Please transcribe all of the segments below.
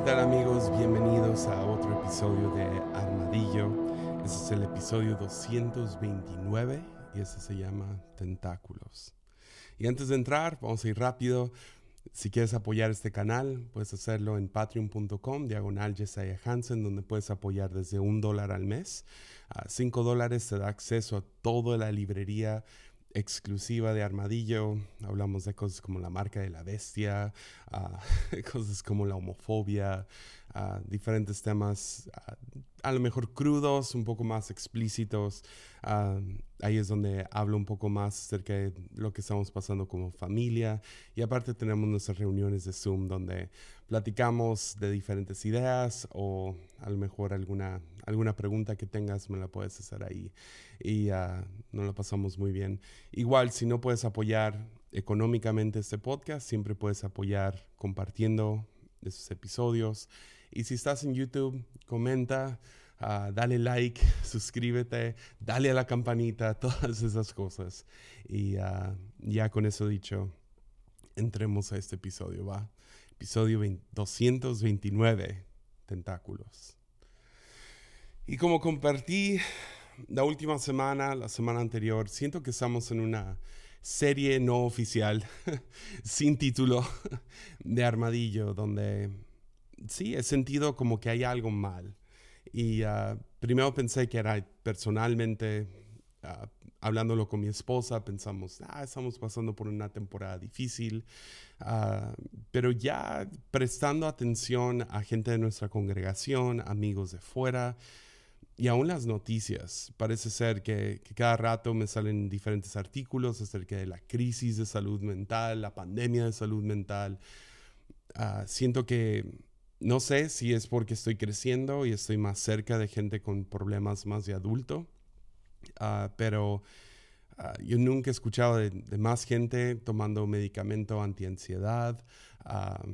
¿Qué tal amigos? Bienvenidos a otro episodio de Armadillo. Este es el episodio 229 y este se llama Tentáculos. Y antes de entrar, vamos a ir rápido. Si quieres apoyar este canal, puedes hacerlo en patreon.com, diagonal Jesiah Hansen, donde puedes apoyar desde un dólar al mes. A cinco dólares te da acceso a toda la librería exclusiva de Armadillo. Hablamos de cosas como la marca de la bestia, uh, cosas como la homofobia, uh, diferentes temas, uh, a lo mejor crudos, un poco más explícitos. ahí es donde hablo un poco más acerca de lo que estamos pasando como familia. Y aparte tenemos nuestras reuniones de Zoom donde platicamos de diferentes ideas o a lo mejor alguna, alguna pregunta que tengas me la puedes hacer ahí y uh, nos la pasamos muy bien. Igual, si no puedes apoyar económicamente este podcast, siempre puedes apoyar compartiendo esos episodios. Y si estás en YouTube, comenta, uh, dale like, suscríbete, dale a la campanita, todas esas cosas. Y uh, ya con eso dicho, entremos a este episodio, ¿va? episodio 229, Tentáculos. Y como compartí la última semana, la semana anterior, siento que estamos en una serie no oficial, sin título, de Armadillo, donde sí, he sentido como que hay algo mal. Y uh, primero pensé que era personalmente, uh, hablándolo con mi esposa, pensamos, ah, estamos pasando por una temporada difícil. Uh, pero ya prestando atención a gente de nuestra congregación, amigos de fuera y aún las noticias, parece ser que, cada rato me salen diferentes artículos acerca de la crisis de salud mental, la pandemia de salud mental. Uh, siento que no sé si es porque estoy creciendo y estoy más cerca de gente con problemas más de adulto, uh, pero Ah, yo nunca he escuchado de, más gente tomando medicamento antiansiedad, uh,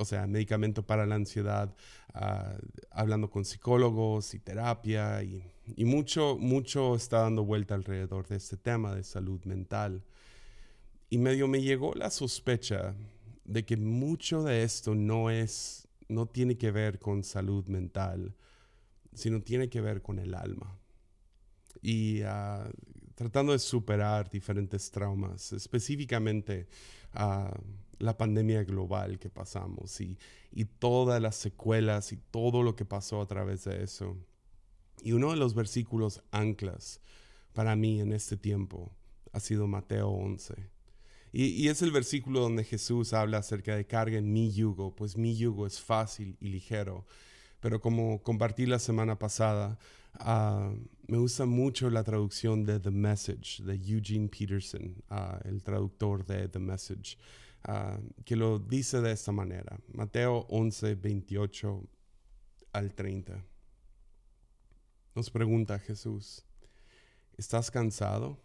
o sea, medicamento para la ansiedad, uh, hablando con psicólogos y terapia, y, mucho, mucho está dando vuelta alrededor de este tema de salud mental. Y medio me llegó la sospecha de que mucho de esto no es, no tiene que ver con salud mental, sino tiene que ver con el alma. Y tratando de superar diferentes traumas, específicamente uh, la pandemia global que pasamos y, y todas las secuelas y todo lo que pasó a través de eso. Y uno de los versículos anclas para mí en este tiempo ha sido Mateo 11. Y, y, es el versículo donde Jesús habla acerca de carguen mi yugo, pues mi yugo es fácil y ligero. Pero como compartí la semana pasada, Uh, me gusta mucho la traducción de The Message de Eugene Peterson, uh, el traductor de The Message, uh, que lo dice de esta manera. Mateo 11, 28 al 30. Nos pregunta Jesús, ¿estás cansado?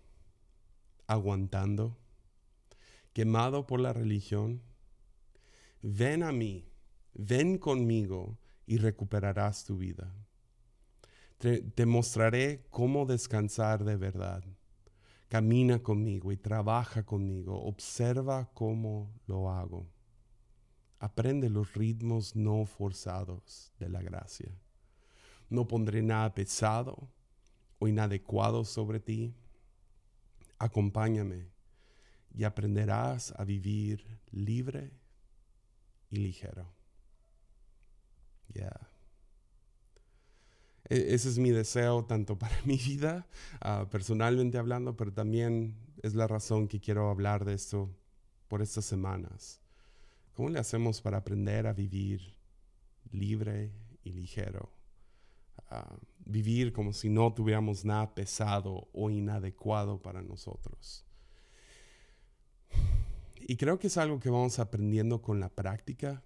¿Aguantando? ¿Quemado por la religión? Ven a mí, ven conmigo y recuperarás tu vida. Te, mostraré cómo descansar de verdad. Camina conmigo y trabaja conmigo. Observa cómo lo hago. Aprende los ritmos no forzados de la gracia. No pondré nada pesado o inadecuado sobre ti. Acompáñame y aprenderás a vivir libre y ligero. Yeah. E-, ese es mi deseo tanto para mi vida, uh, personalmente hablando, pero también es la razón que quiero hablar de esto por estas semanas. ¿Cómo le hacemos para aprender a vivir libre y ligero? Uh, vivir como si no tuviéramos nada pesado o inadecuado para nosotros. Y creo que es algo que vamos aprendiendo con la práctica,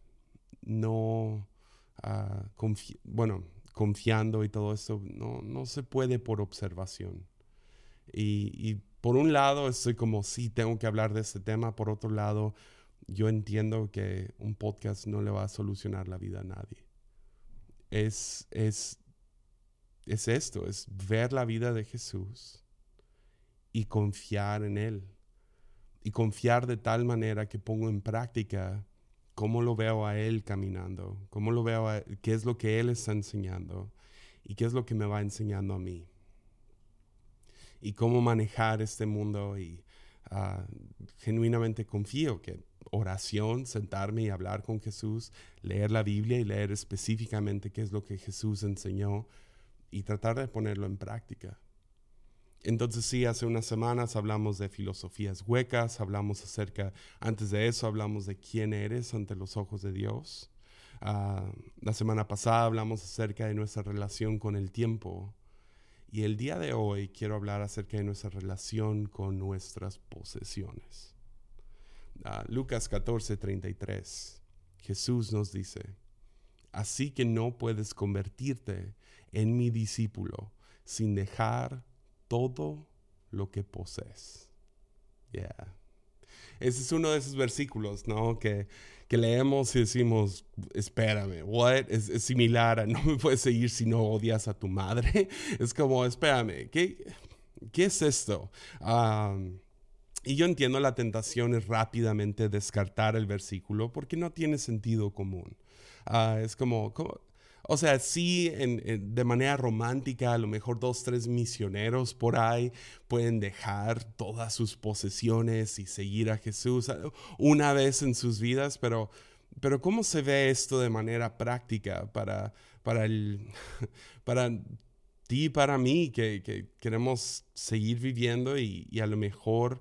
no, uh, bueno, confiando y todo eso, no, no se puede por observación. Y, por un lado estoy como, sí, tengo que hablar de este tema, por otro lado, yo entiendo que un podcast no le va a solucionar la vida a nadie. Es, es, es esto, es ver la vida de Jesús y confiar en Él. Y confiar de tal manera que pongo en práctica cómo lo veo a Él caminando, cómo lo veo, a, qué es lo que Él está enseñando y qué es lo que me va enseñando a mí. Y cómo manejar este mundo y ah, genuinamente confío que oración, sentarme y hablar con Jesús, leer la Biblia y leer específicamente qué es lo que Jesús enseñó y tratar de ponerlo en práctica. Entonces sí, hace unas semanas hablamos de filosofías huecas, hablamos acerca, antes de eso hablamos de quién eres ante los ojos de Dios. Ah, la semana pasada hablamos acerca de nuestra relación con el tiempo. Y el día de hoy quiero hablar acerca de nuestra relación con nuestras posesiones. Ah, Lucas 14, 33. Jesús nos dice, así que no puedes convertirte en mi discípulo sin dejar todo lo que posees. Yeah. Ese es uno de esos versículos, ¿no? Que, que leemos y decimos, espérame, what? Es, similar a no me puedes seguir si no odias a tu madre. Es como, espérame, ¿qué, qué es esto? y yo entiendo la tentación es rápidamente descartar el versículo porque no tiene sentido común. Ah, es como, como, o sea, sí, de manera romántica, a lo mejor dos, tres misioneros por ahí pueden dejar todas sus posesiones y seguir a Jesús una vez en sus vidas, pero, pero ¿cómo se ve esto de manera práctica para, para, el, para ti y para mí que, queremos seguir viviendo y, y a lo mejor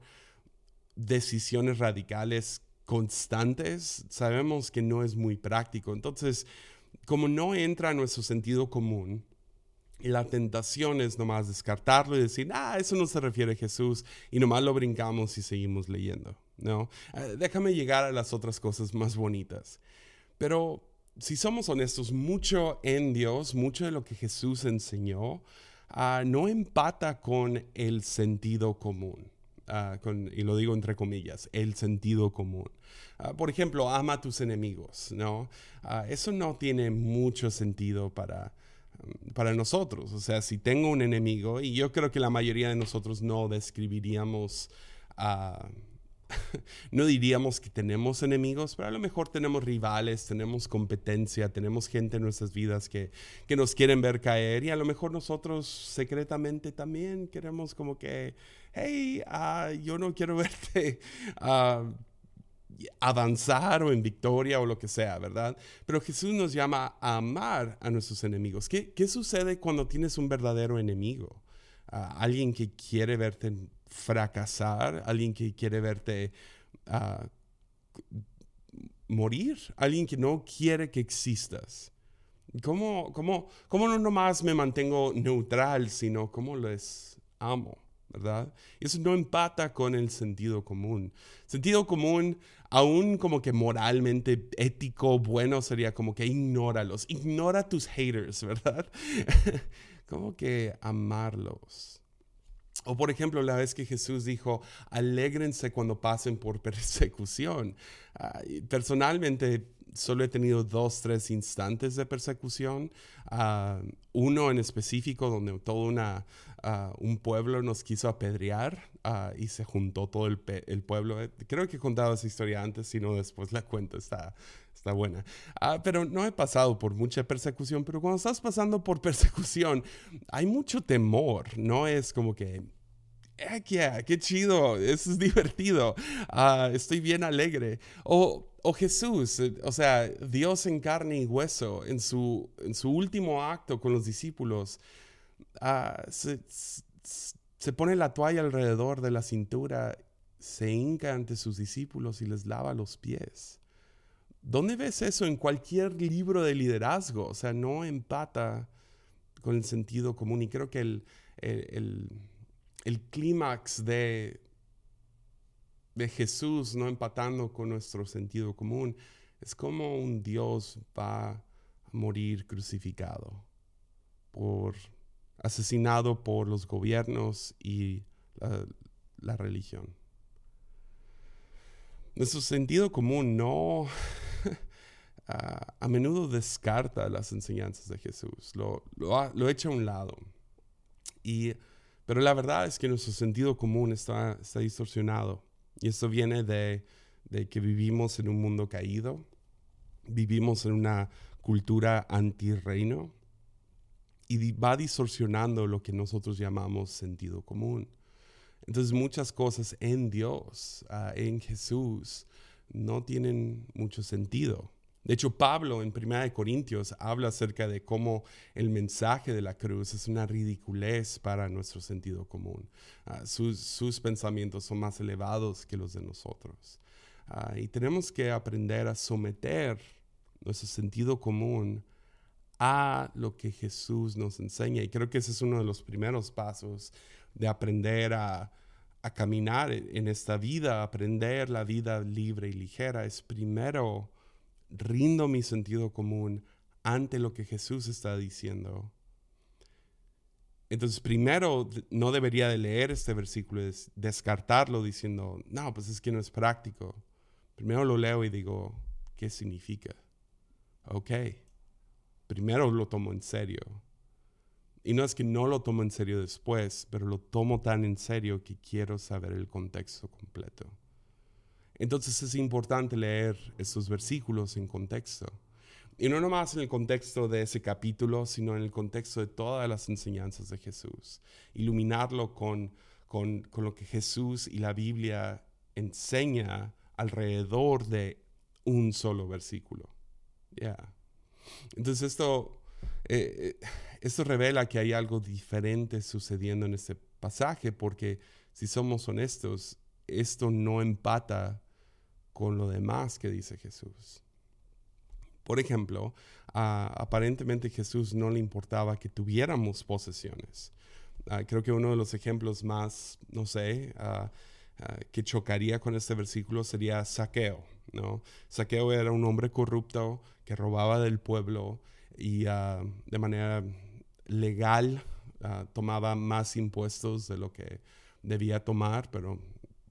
decisiones radicales constantes, sabemos que no es muy práctico. Entonces, como no entra en nuestro sentido común, la tentación es nomás descartarlo y decir, ah, eso no se refiere a Jesús, y nomás lo brincamos y seguimos leyendo, ¿no? Eh, déjame llegar a las otras cosas más bonitas. Pero si somos honestos, mucho en Dios, mucho de lo que Jesús enseñó, ah, no empata con el sentido común. Ah, y lo digo entre comillas, el sentido común. Ah, por ejemplo, ama a tus enemigos, ¿no? Ah, eso no tiene mucho sentido para, mm, para nosotros. O sea, si tengo un enemigo, y yo creo que la mayoría de nosotros no describiríamos no diríamos que tenemos enemigos, pero a lo mejor tenemos rivales, tenemos competencia, tenemos gente en nuestras vidas que, que nos quieren ver caer y a lo mejor nosotros secretamente también queremos como que, hey, uh, yo no quiero verte. Uh, avanzar o en victoria o lo que sea, ¿verdad? Pero Jesús nos llama a amar a nuestros enemigos. ¿Qué, qué sucede cuando tienes un verdadero enemigo? Uh, alguien que quiere verte fracasar, alguien que quiere verte ah, morir, alguien que no quiere que existas. ¿Cómo, cómo, ¿Cómo no nomás me mantengo neutral, sino cómo les amo? ¿Verdad? Eso no empata con el sentido común. Sentido común, aún como que moralmente ético, bueno, sería como que ignóralos, ignora tus haters, ¿verdad? como que amarlos. O por ejemplo, la vez que Jesús dijo, alégrense cuando pasen por persecución. personalmente, solo he tenido dos, tres instantes de persecución. Ah, uno en específico donde todo una, ah, un pueblo nos quiso apedrear ah, y se juntó todo el, el, pueblo. Creo que he contado esa historia antes, si no después la cuento, está, está buena. pero no he pasado por mucha persecución, pero cuando estás pasando por persecución, hay mucho temor, no es como que heck yeah, qué chido, eso es divertido, uh, estoy bien alegre. O, o, Jesús, eh, o sea, Dios en carne y hueso, en su, en su último acto con los discípulos, uh, se, se, pone la toalla alrededor de la cintura, se hinca ante sus discípulos y les lava los pies. ¿Dónde ves eso en cualquier libro de liderazgo? O sea, no empata con el sentido común y creo que el, el el clímax de, de Jesús no empatando con nuestro sentido común es como un Dios va a morir crucificado, por, asesinado por los gobiernos y la, religión. Nuestro sentido común no a, menudo descarta las enseñanzas de Jesús, lo, lo, lo echa a un lado. Y pero la verdad es que nuestro sentido común está, está distorsionado. Y esto viene de, de que vivimos en un mundo caído, vivimos en una cultura anti-reino y va distorsionando lo que nosotros llamamos sentido común. Entonces muchas cosas en Dios, ah, en Jesús, no tienen mucho sentido. De hecho, Pablo en 1 Corintios habla acerca de cómo el mensaje de la cruz es una ridiculez para nuestro sentido común. Ah, sus, pensamientos son más elevados que los de nosotros. Ah, y tenemos que aprender a someter nuestro sentido común a lo que Jesús nos enseña. Y creo que ese es uno de los primeros pasos de aprender a, a caminar en esta vida, aprender la vida libre y ligera. Es primero rindo mi sentido común ante lo que Jesús está diciendo. Entonces, primero, no debería de leer este versículo y descartarlo diciendo, no, pues es que no es práctico. Primero lo leo y digo, ¿qué significa? Ok, primero lo tomo en serio. Y no es que no lo tomo en serio después, pero lo tomo tan en serio que quiero saber el contexto completo. Entonces es importante leer estos versículos en contexto. Y no nomás en el contexto de ese capítulo, sino en el contexto de todas las enseñanzas de Jesús. Iluminarlo con, con, lo que Jesús y la Biblia enseña alrededor de un solo versículo. Yeah. Entonces esto, eh, eh, esto revela que hay algo diferente sucediendo en este pasaje, porque si somos honestos, esto no empata con lo demás que dice Jesús. Por ejemplo, aparentemente Jesús no le importaba que tuviéramos posesiones. creo que uno de los ejemplos más, no sé, que chocaría con este versículo sería Saqueo. ¿No? Saqueo era un hombre corrupto que robaba del pueblo y de manera legal tomaba más impuestos de lo que debía tomar, pero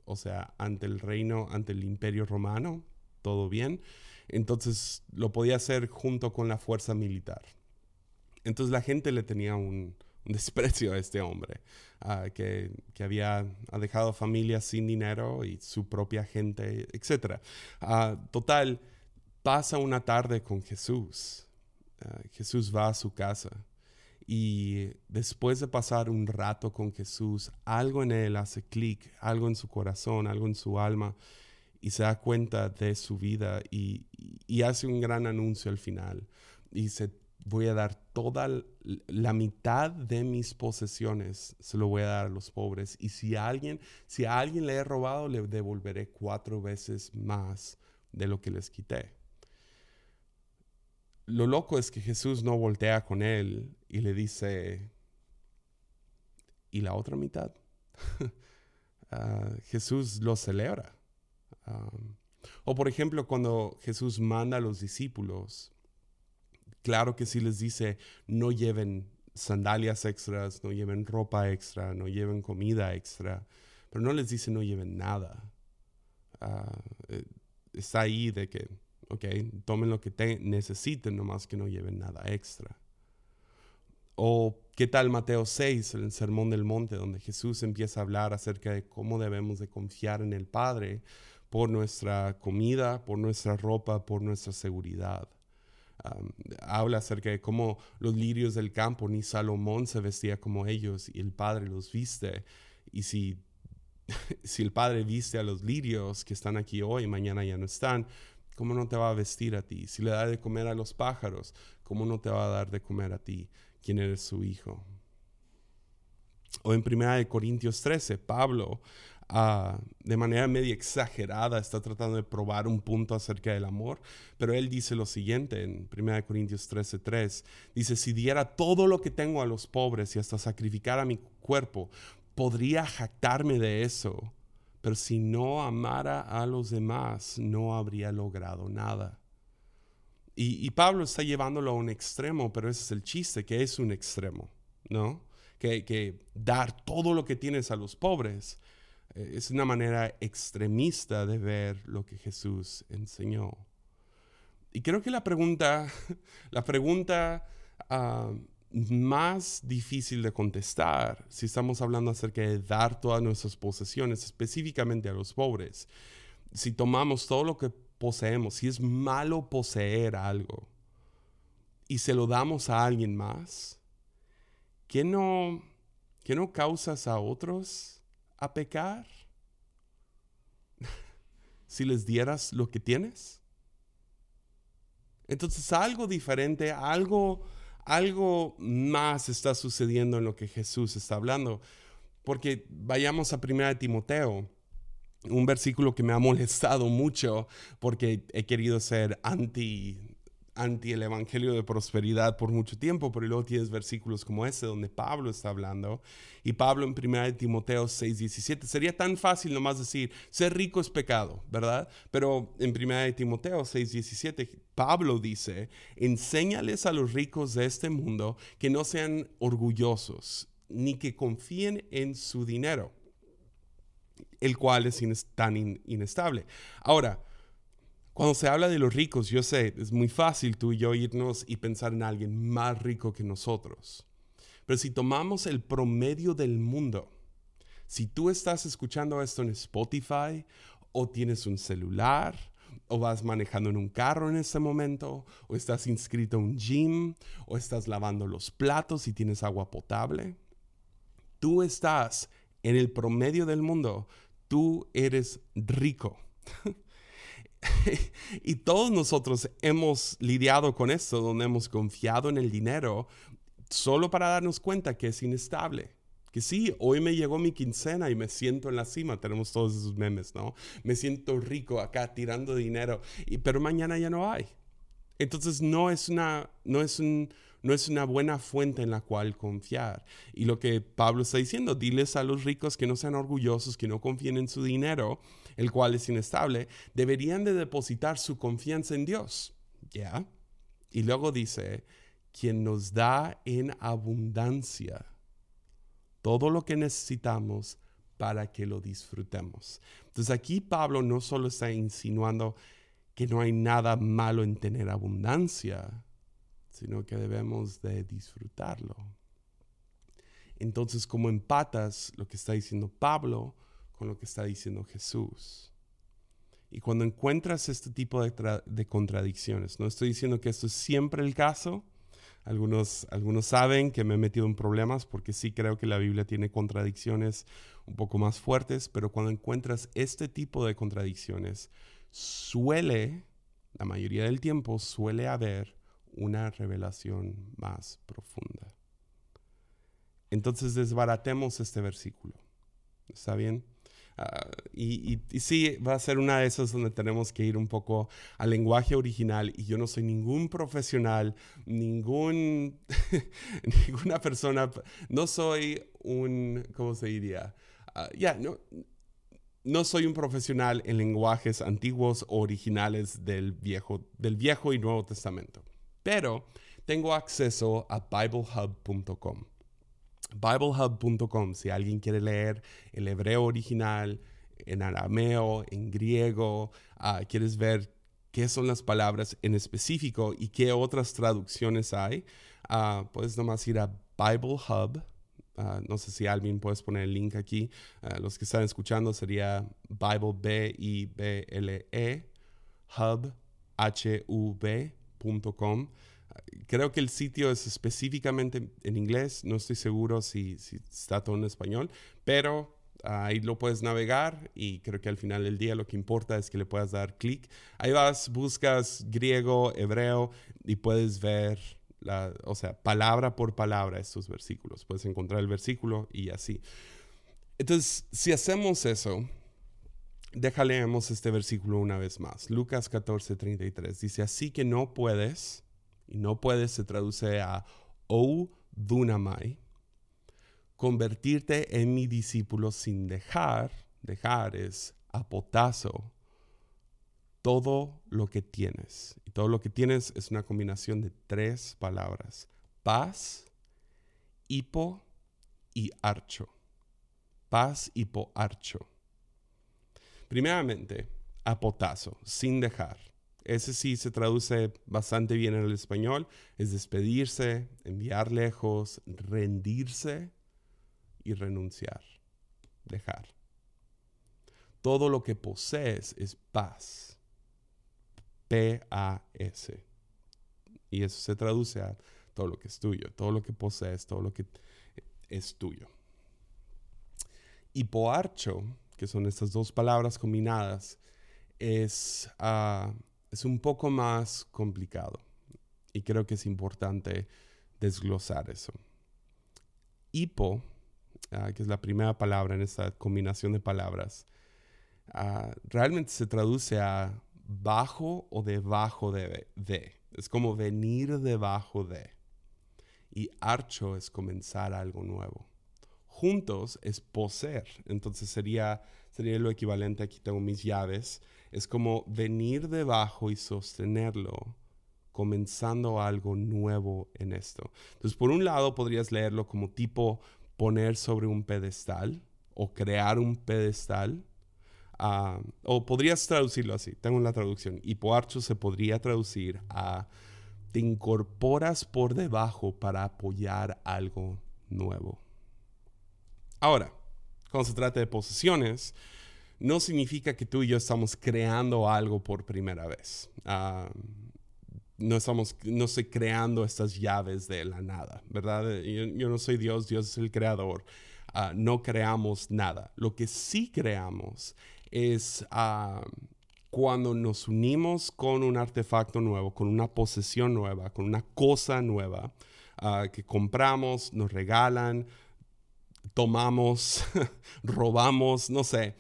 o sea, ante el reino, ante el imperio romano, todo bien. Entonces lo podía hacer junto con la fuerza militar. Entonces la gente le tenía un, desprecio a este hombre, ah, que, había dejado familias sin dinero y su propia gente, etc. Ah, total, pasa una tarde con Jesús. Ah, Jesús va a su casa y después de pasar un rato con Jesús, algo en él hace clic, algo en su corazón, algo en su alma, y se da cuenta de su vida y, hace un gran anuncio al final. Y dice, voy a dar toda la mitad de mis posesiones, se lo voy a dar a los pobres. Y si a alguien, si a alguien le he robado, le devolveré cuatro veces más de lo que les quité lo loco es que Jesús no voltea con él y le dice, ¿y la otra mitad? Ah, Jesús lo celebra. o por ejemplo, cuando Jesús manda a los discípulos, claro que sí les dice, no lleven sandalias extras, no lleven ropa extra, no lleven comida extra, pero no les dice no lleven nada. Ah, eh, está ahí de que ¿ok? Tomen lo que te necesiten, nomás que no lleven nada extra. O qué tal Mateo 6, el Sermón del Monte, donde Jesús empieza a hablar acerca de cómo debemos de confiar en el Padre por nuestra comida, por nuestra ropa, por nuestra seguridad. Habla acerca de cómo los lirios del campo, ni Salomón se vestía como ellos y el Padre los viste. Y si, si el Padre viste a los lirios que están aquí hoy, mañana ya no están, ¿cómo no te va a vestir a ti? Si le da de comer a los pájaros, ¿cómo no te va a dar de comer a ti, quien eres su hijo? O en 1 Corintios 13, Pablo, de manera media exagerada, está tratando de probar un punto acerca del amor, pero él dice lo siguiente en 1 Corintios 13, 3, dice, si diera todo lo que tengo a los pobres y hasta sacrificara mi cuerpo, podría jactarme de eso pero si no amara a los demás, no habría logrado nada. Y, Pablo está llevándolo a un extremo, pero ese es el chiste, que es un extremo, ¿no? Que, dar todo lo que tienes a los pobres es una manera extremista de ver lo que Jesús enseñó. Y creo que la pregunta, la pregunta ah, más difícil de contestar si estamos hablando acerca de dar todas nuestras posesiones, específicamente a los pobres. Si tomamos todo lo que poseemos, si es malo poseer algo y se lo damos a alguien más, ¿qué no, qué no causas a otros a pecar? si les dieras lo que tienes. Entonces algo diferente, algo, algo más está sucediendo en lo que Jesús está hablando. Porque vayamos a 1 Timoteo, un versículo que me ha molestado mucho porque he querido ser anti anti el evangelio de prosperidad por mucho tiempo, pero luego tienes versículos como ese donde Pablo está hablando. Y Pablo en 1 Timoteo 6, 17. Sería tan fácil nomás decir, ser rico es pecado, ¿verdad? Pero en 1 Timoteo 6, 17, Pablo dice, enséñales a los ricos de este mundo que no sean orgullosos, ni que confíen en su dinero, el cual es tan inestable. Ahora, cuando se habla de los ricos, yo sé, es muy fácil tú y yo irnos y pensar en alguien más rico que nosotros. Pero si tomamos el promedio del mundo, si tú estás escuchando esto en Spotify o tienes un celular o vas manejando en un carro en este momento o estás inscrito a un gym o estás lavando los platos y tienes agua potable, tú estás en el promedio del mundo, tú eres rico. y todos nosotros hemos lidiado con esto, donde hemos confiado en el dinero solo para darnos cuenta que es inestable. Que sí, hoy me llegó mi quincena y me siento en la cima, tenemos todos esos memes, ¿no? Me siento rico acá tirando dinero, pero mañana ya no hay. Entonces no es, una, no, es un, no es una buena fuente en la cual confiar. Y lo que Pablo está diciendo, diles a los ricos que no sean orgullosos, que no confíen en su dinero, el cual es inestable, deberían de depositar su confianza en Dios. ¿Ya? Y luego dice, quien nos da en abundancia todo lo que necesitamos para que lo disfrutemos. Entonces aquí Pablo no solo está insinuando que no hay nada malo en tener abundancia, sino que debemos de disfrutarlo. Entonces, como empatas lo que está diciendo Pablo con lo que está diciendo Jesús. Y cuando encuentras este tipo de, contradicciones, no estoy diciendo que esto es siempre el caso, algunos, algunos saben que me he metido en problemas porque sí creo que la Biblia tiene contradicciones un poco más fuertes, pero cuando encuentras este tipo de contradicciones, suele, la mayoría del tiempo, suele haber una revelación más profunda. Entonces desbaratemos este versículo. ¿Está bien? Ah, y, sí, va a ser una de esas donde tenemos que ir un poco al lenguaje original. Y yo no soy ningún profesional, ningún, ninguna persona, no soy un, ¿cómo se diría? Ah, ya, no, no soy un profesional en lenguajes antiguos o originales del viejo, del viejo y Nuevo Testamento. Pero tengo acceso a BibleHub.com BibleHub.com, si alguien quiere leer el hebreo original, en arameo, en griego, ah, quieres ver qué son las palabras en específico y qué otras traducciones hay, uh, puedes nomás ir a BibleHub. Uh, no sé si alguien puedes poner el link aquí. los que están escuchando sería Bible B I B L E hub b.com creo que el sitio es específicamente en inglés, no estoy seguro si, está todo en español, pero ahí lo puedes navegar y creo que al final del día lo que importa es que le puedas dar clic. Ahí vas, buscas griego, hebreo y puedes ver, la, o sea, palabra por palabra estos versículos. Puedes encontrar el versículo y así. Entonces, si hacemos eso, déjaleemos este versículo una vez más. Lucas 14, 33 dice, así que no puedes y no puedes se traduce a O dunamai, convertirte en mi discípulo sin dejar, dejar es apotazo, todo lo que tienes. Y todo lo que tienes es una combinación de tres palabras, paz, hipo y archo. Paz, hipo, archo. Primeramente, apotazo, sin dejar. Ese sí se traduce bastante bien en el español. Es despedirse, enviar lejos, rendirse y renunciar, dejar. Todo lo que posees es paz. P-A-S. Y eso se traduce a todo lo que es tuyo, todo lo que posees, todo lo que es tuyo. Hipoarcho, que son estas dos palabras combinadas, es, ah, es un poco más complicado. Y creo que es importante desglosar eso. Hipo, ah, que es la primera palabra en esta combinación de palabras, ah, realmente se traduce a bajo o debajo de, de. Es como venir debajo de. Y archo es comenzar algo nuevo. Juntos es poseer. Entonces sería, sería lo equivalente, aquí tengo mis llaves. Es como venir debajo y sostenerlo comenzando algo nuevo en esto. Entonces, por un lado, podrías leerlo como tipo poner sobre un pedestal o crear un pedestal. Ah, o podrías traducirlo así, tengo la traducción. Hipoarcho se podría traducir a te incorporas por debajo para apoyar algo nuevo. Ahora, cuando se trata de posesiones, no significa que tú y yo estamos creando algo por primera vez. Ah, no estamos, no estoy creando estas llaves de la nada, ¿verdad? Yo, no soy Dios, Dios es el creador. Ah, no creamos nada. Lo que sí creamos es ah, cuando nos unimos con un artefacto nuevo, con una posesión nueva, con una cosa nueva ah, que compramos, nos regalan, tomamos, robamos, no sé.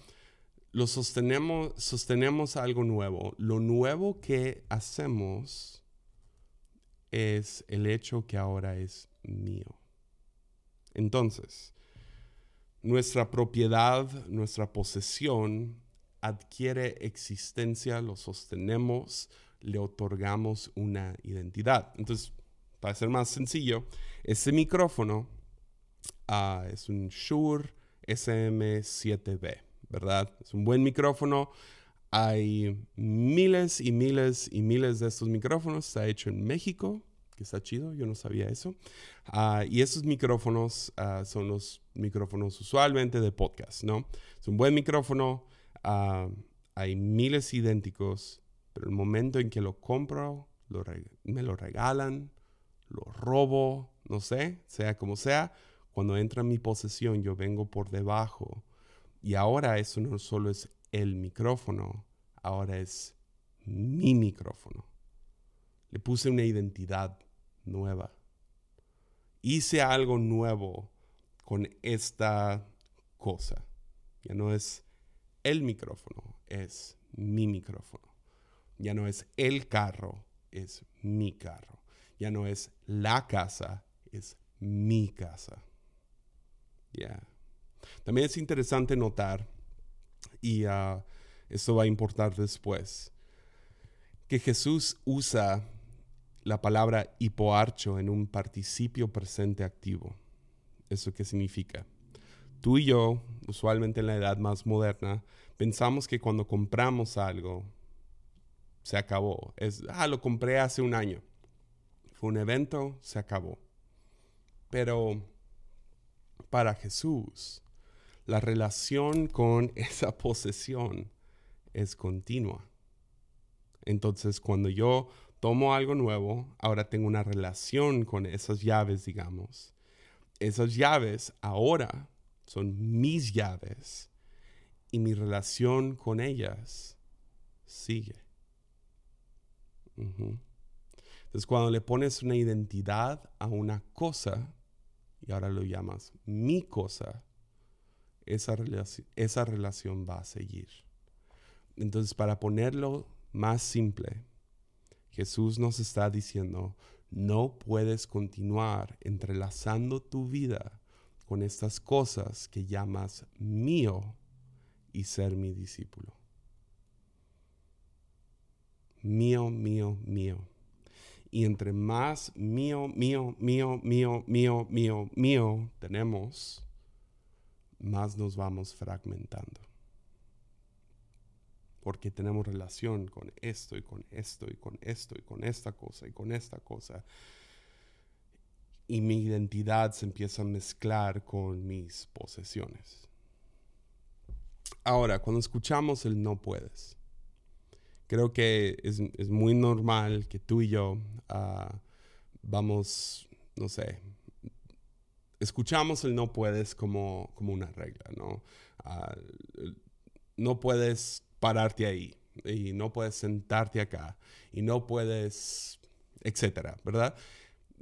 Lo sostenemos, sostenemos algo nuevo. Lo nuevo que hacemos es el hecho que ahora es mío. Entonces, nuestra propiedad, nuestra posesión adquiere existencia, lo sostenemos, le otorgamos una identidad. Entonces, para ser más sencillo, ese micrófono es un Shure SM7B, ¿verdad? Es un buen micrófono, hay miles y miles y miles de estos micrófonos. Está hecho en México, que está chido, yo no sabía eso. Ah, y esos micrófonos ah, son los micrófonos usualmente de podcast, ¿no? Es un buen micrófono, ah, hay miles idénticos, pero el momento en que lo compro, me lo regalan, lo robo, no sé, sea como sea, cuando entra en mi posesión yo vengo por debajo. Y ahora eso no solo es el micrófono ahora es mi micrófono. Le puse una identidad nueva. Hice algo nuevo con esta cosa. Ya no es el micrófono, es mi micrófono. Ya no es el carro, es mi carro. Ya no es la casa, es mi casa. También es interesante notar y uh, esto va a importar después, que Jesús usa la palabra hipoarcho en un participio presente activo. ¿Eso qué significa? Tú y yo, usualmente en la edad más moderna, pensamos que cuando compramos algo, se acabó. Es, ah, lo compré hace un año. Fue un evento, se acabó. Pero para Jesús, la relación con esa posesión es continua. Entonces, cuando yo tomo algo nuevo, ahora tengo una relación con esas llaves, digamos. Esas llaves ahora son mis llaves y mi relación con ellas sigue. Entonces, cuando le pones una identidad a una cosa y ahora lo llamas mi cosa, esa, esa relación va a seguir. Entonces, para ponerlo más simple, Jesús nos está diciendo, no puedes continuar entrelazando tu vida con estas cosas que llamas mío y ser mi discípulo. Mío, mío, mío. Y entre más mío, mío, mío, mío, mío, mío, mío tenemos, más nos vamos fragmentando. Porque tenemos relación con esto y con esto y con esto y con esta cosa y con esta cosa. Y mi identidad se empieza a mezclar con mis posesiones. Ahora, cuando escuchamos el no puedes, Creo que es, muy normal que tú y yo ah, vamos, no sé, escuchamos el no puedes como, como una regla, ¿no? Ah, no puedes pararte ahí y no puedes sentarte acá y no puedes, etcétera, ¿verdad?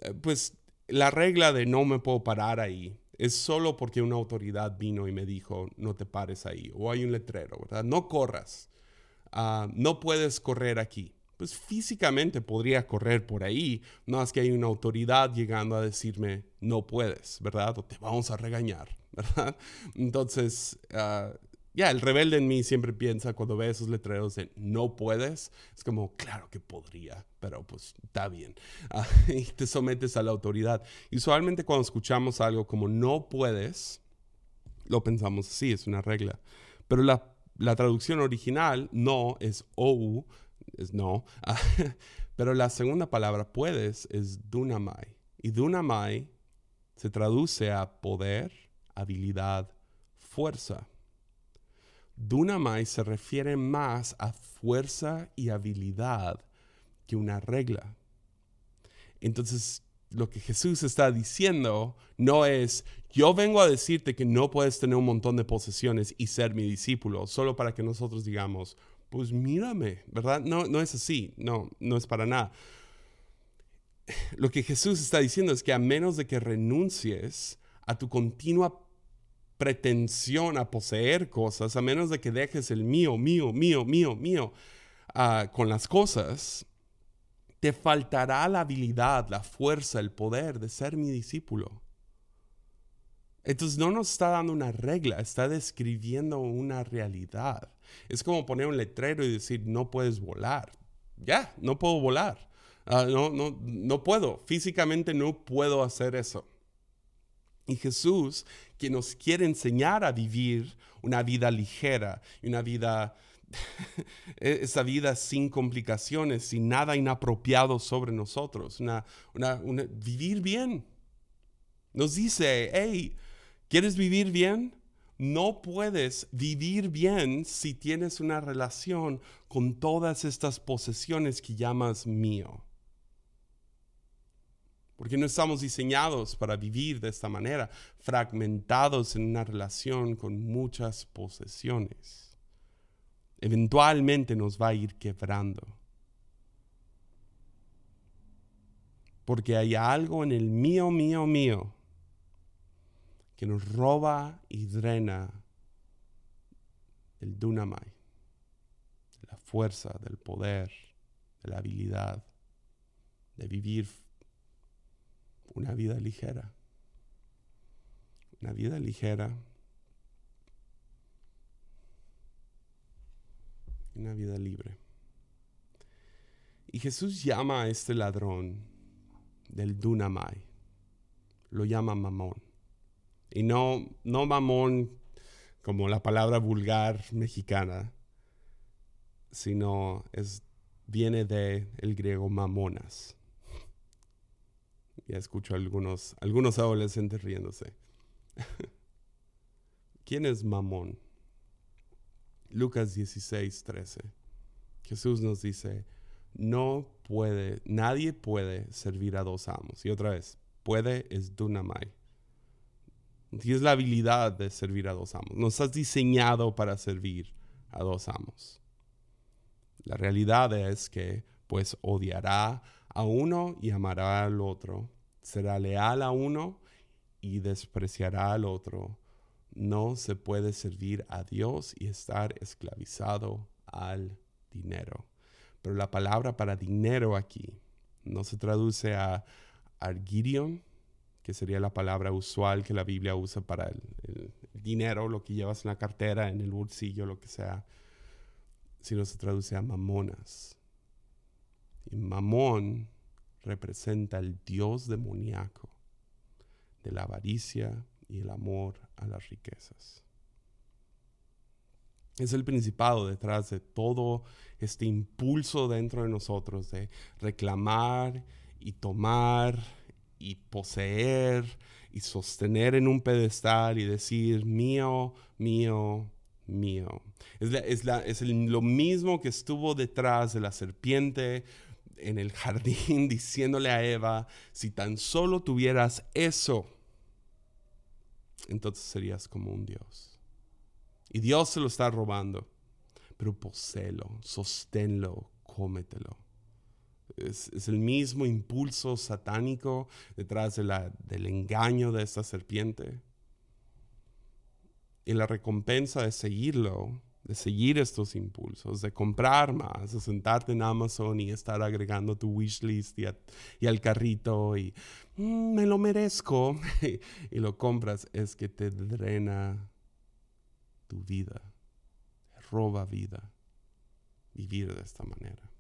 Eh, pues la regla de no me puedo parar ahí es solo porque una autoridad vino y me dijo no te pares ahí o hay un letrero, ¿verdad? No corras, ah, no puedes correr aquí. Pues físicamente podría correr por ahí, no es que hay una autoridad llegando a decirme no puedes, ¿verdad? O te vamos a regañar, ¿verdad? Entonces, ah, ya, el rebelde en mí siempre piensa cuando ve esos letreros de no puedes, es como, claro que podría, pero pues está bien. Ah, y te sometes a la autoridad. Y usualmente cuando escuchamos algo como no puedes, lo pensamos así, es una regla. Pero la, la traducción original, no, es ou, es no. pero la segunda palabra, puedes, es dunamai. Y dunamai se traduce a poder, habilidad, fuerza. Dunamai se refiere más a fuerza y habilidad que una regla. Entonces, lo que Jesús está diciendo no es, yo vengo a decirte que no puedes tener un montón de posesiones y ser mi discípulo, solo para que nosotros digamos, pues mírame, ¿verdad? No, no es así, no, no es para nada. Lo que Jesús está diciendo es que a menos de que renuncies a tu continua pretensión a poseer cosas, a menos de que dejes el mío, mío, mío, mío, mío uh, con las cosas, te faltará la habilidad, la fuerza, el poder de ser mi discípulo. Entonces no nos está dando una regla, está describiendo una realidad. Es como poner un letrero y decir, no puedes volar. Ya, no puedo volar. Uh, no, no, no puedo. Físicamente no puedo hacer eso. Y Jesús, que nos quiere enseñar a vivir una vida ligera y una vida, esa vida sin complicaciones, sin nada inapropiado sobre nosotros, una, vivir bien. Nos dice, hey, ¿quieres vivir bien? No puedes vivir bien si tienes una relación con todas estas posesiones que llamas mío porque no estamos diseñados para vivir de esta manera, fragmentados en una relación con muchas posesiones. Eventualmente nos va a ir quebrando. Porque hay algo en el mío, mío, mío, que nos roba y drena el dunamai, la fuerza, del poder, de la habilidad de vivir una vida ligera. Una vida ligera. Una vida libre. Y Jesús llama a este ladrón del Dunamai. Lo llama mamón. Y no, no mamón como la palabra vulgar mexicana, sino es, viene de el griego mamonas, ya escucho algunos, algunos adolescentes riéndose. ¿Quién es Mamón? Lucas 16, 13. Jesús nos dice, no puede, nadie puede servir a dos amos. Y otra vez, puede es dunamai. Tienes la habilidad de servir a dos amos. No estás diseñado para servir a dos amos. La realidad es que pues odiará a uno y amará al otro, será leal a uno y despreciará al otro. No se puede servir a Dios y estar esclavizado al dinero. Pero la palabra para dinero aquí no se traduce a argirion, que sería la palabra usual que la Biblia usa para el, dinero, lo que llevas en la cartera, en el bolsillo, lo que sea, sino se traduce a mamonas. Y mamón representa el Dios demoníaco de la avaricia y el amor a las riquezas. Es el principado detrás de todo este impulso dentro de nosotros de reclamar y tomar y poseer y sostener en un pedestal y decir mío, mío, mío. Es, es lo mismo que estuvo detrás de la serpiente en el jardín diciéndole a Eva, si tan solo tuvieras eso, entonces serías como un Dios. Y Dios se lo está robando, pero poséelo, sosténlo, cómetelo. Es, el mismo impulso satánico detrás de la, del engaño de esta serpiente. Y la recompensa de seguirlo de seguir estos impulsos, de comprar más, de sentarte en Amazon y estar agregando tu wishlist y, y al carrito y mm, me lo merezco y lo compras, es que te drena tu vida, roba vida vivir de esta manera.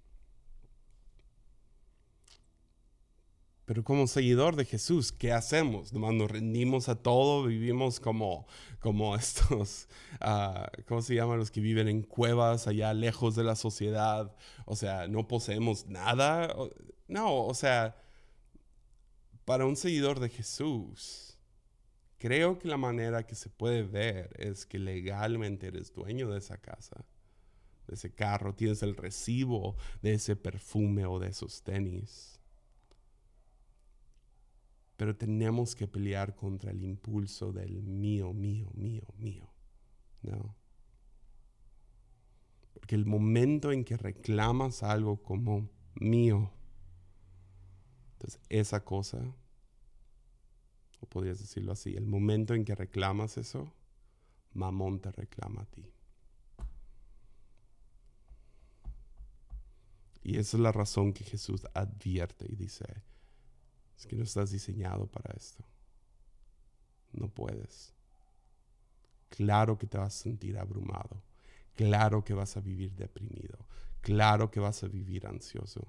Pero como seguidor de Jesús, ¿qué hacemos? Nomás nos rendimos a todo, vivimos como, como estos, uh, ¿cómo se llaman los que viven en cuevas allá lejos de la sociedad? O sea, no poseemos nada. No, o sea, para un seguidor de Jesús, creo que la manera que se puede ver es que legalmente eres dueño de esa casa, de ese carro, tienes el recibo de ese perfume o de esos tenis pero tenemos que pelear contra el impulso del mío, mío, mío, mío. ¿No? Porque el momento en que reclamas algo como mío, entonces esa cosa, o podrías decirlo así, el momento en que reclamas eso, mamón te reclama a ti. Y esa es la razón que Jesús advierte y dice, es que no estás diseñado para esto. No puedes. Claro que te vas a sentir abrumado. Claro que vas a vivir deprimido. Claro que vas a vivir ansioso.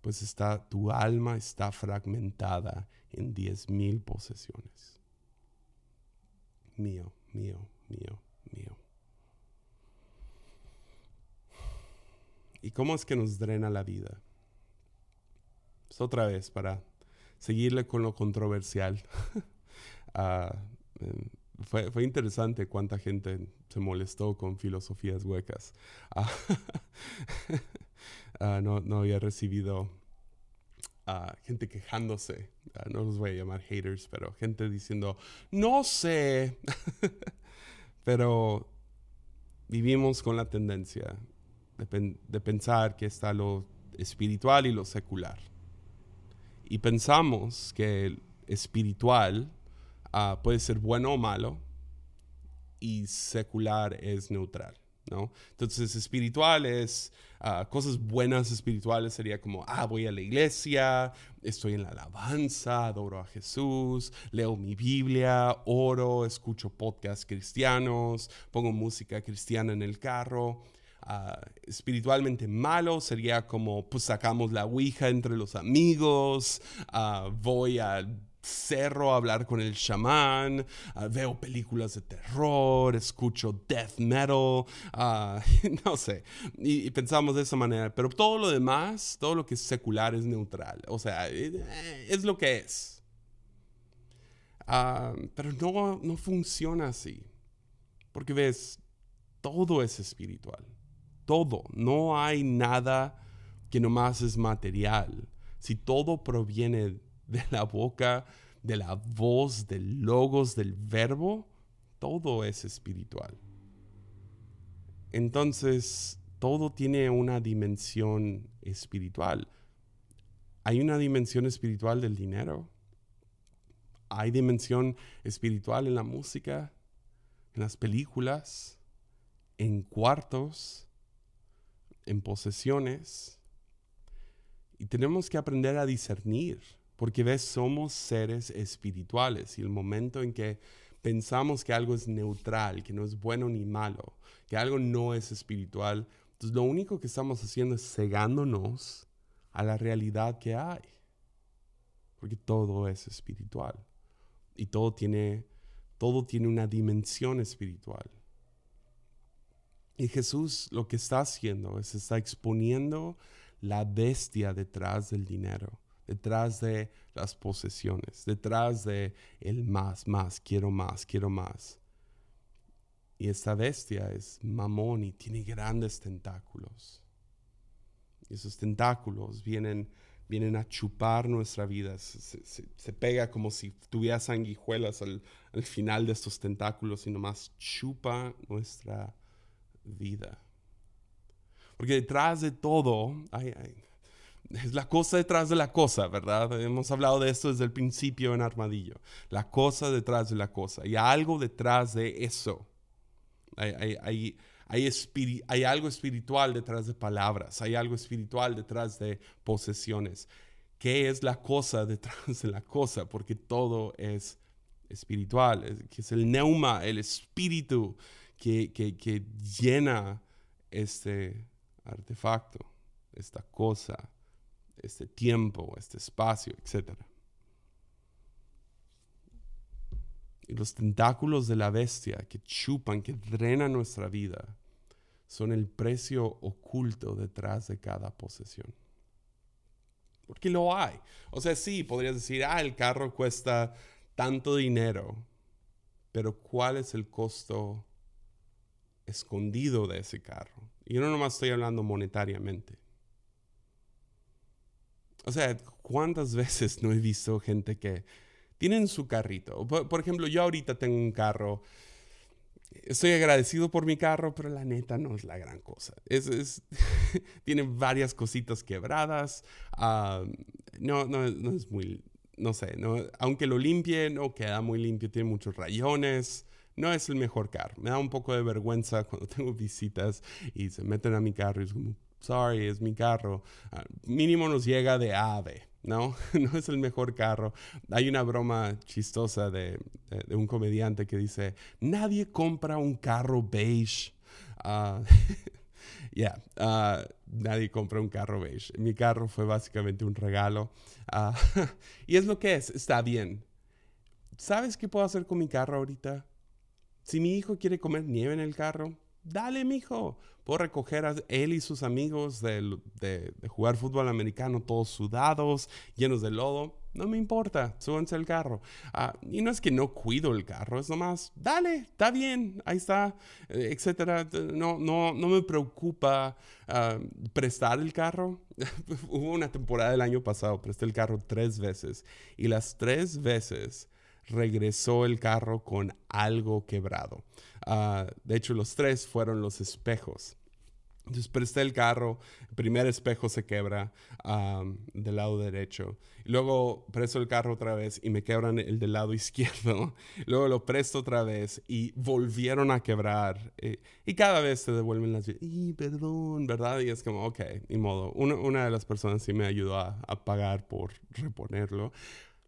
Pues está, tu alma está fragmentada en diez mil posesiones. Mío, mío, mío, mío. ¿Y cómo es que nos drena la vida? Pues otra vez, para seguirle con lo controversial. Em, fue, fue, interesante cuánta gente se molestó con filosofías huecas. Ah, ah, no, no, había recibido gente quejándose, no los voy a llamar haters, pero gente diciendo, no sé, pero vivimos con la tendencia de, de pensar que está lo espiritual y lo secular y pensamos que espiritual ah, puede ser bueno o malo y secular es neutral. ¿no? Entonces, espiritual es ah, cosas buenas espirituales, sería como, ah, voy a la iglesia, estoy en la alabanza, adoro a Jesús, leo mi Biblia, oro, escucho podcasts cristianos, pongo música cristiana en el carro. Ah, espiritualmente malo sería como pues sacamos la ouija entre los amigos, uh, voy al cerro a hablar con el chamán, uh, veo películas de terror, escucho death metal, no sé, y, pensamos de esa manera, pero todo lo demás, todo lo que es secular es neutral, o sea, eh, es lo que es. pero no, no funciona así, porque ves, todo es espiritual todo. No hay nada que nomás es material. Si todo proviene de la boca, de la voz, del logos, del verbo, todo es espiritual. Entonces, todo tiene una dimensión espiritual. Hay una dimensión espiritual del dinero. Hay dimensión espiritual en la música, en las películas, en cuartos, en posesiones. Y tenemos que aprender a discernir, porque ves, somos seres espirituales y el momento en que pensamos que algo es neutral, que no es bueno ni malo, que algo no es espiritual, entonces lo único que estamos haciendo es cegándonos a la realidad que hay, porque todo es espiritual y todo tiene, todo tiene una dimensión espiritual. Y Jesús lo que está haciendo es está exponiendo la bestia detrás del dinero, detrás de las posesiones, detrás de el más, más, quiero más, quiero más. Y esta bestia es mamón y tiene grandes tentáculos. Y esos tentáculos vienen, vienen a chupar nuestra vida. Se, pega como si tuviera sanguijuelas al, final de estos tentáculos y nomás chupa nuestra vida. Porque detrás de todo es la cosa detrás de la cosa, ¿verdad? Hemos hablado de esto desde el principio en Armadillo. La cosa detrás de la cosa. Y algo detrás de eso hay, hay, algo espiritual detrás de palabras, hay algo espiritual detrás de posesiones. ¿Qué es la cosa detrás de la cosa? Porque todo es espiritual, que es el neuma, el espíritu que, que llena este artefacto, esta cosa, este tiempo, este espacio, etcétera. Y los tentáculos de la bestia que chupan, que drenan nuestra vida, son el precio oculto detrás de cada posesión. Porque lo hay. O sea, sí, podrías decir, ah, el carro cuesta tanto dinero, pero ¿cuál es el costo escondido de ese carro? Y yo no nomás estoy hablando monetariamente. O sea, ¿cuántas veces no he visto gente que tienen su carrito. Por, ejemplo, yo ahorita tengo un carro. Estoy agradecido por mi carro, pero la neta no es la gran cosa. Es, tiene varias cositas quebradas. Ah, no, no, no, es muy, no sé, aunque lo limpie, no queda muy limpio, tiene muchos rayones. No es el mejor carro. Me da un poco de vergüenza cuando tengo visitas y se meten a mi carro y es como, sorry, es mi carro. Ah, mínimo nos llega de A. ¿no? No es el mejor carro. Hay una broma chistosa de, un comediante que dice, nadie compra un carro beige. Uh, ya, ah, nadie compra un carro beige. Mi carro fue básicamente un regalo. Ah, y es lo que es, está bien. ¿Sabes qué puedo hacer con mi carro ahorita? Si mi hijo quiere comer nieve en el carro, dale, mijo. Puedo recoger a él y sus amigos de, jugar fútbol americano todos sudados, llenos de lodo. No me importa, súbanse al carro. Ah, y no es que no cuido el carro, es nomás, dale, está bien, ahí está, eh, etcétera. No, no, no me preocupa ah, prestar el carro. Hubo una temporada del año pasado, presté el carro tres veces. Y las tres veces regresó el carro con algo quebrado. Ah, de hecho, los tres fueron los espejos. Entonces presté el carro, el primer espejo se quebra del lado derecho. Luego presto el carro otra vez y me quebran el del lado izquierdo. Luego lo presto otra vez y volvieron a quebrar. Eh, y cada vez se devuelven las... Y perdón, ¿verdad? Y es como, ok, ni modo. Una, de las personas sí me ayudó a pagar por reponerlo.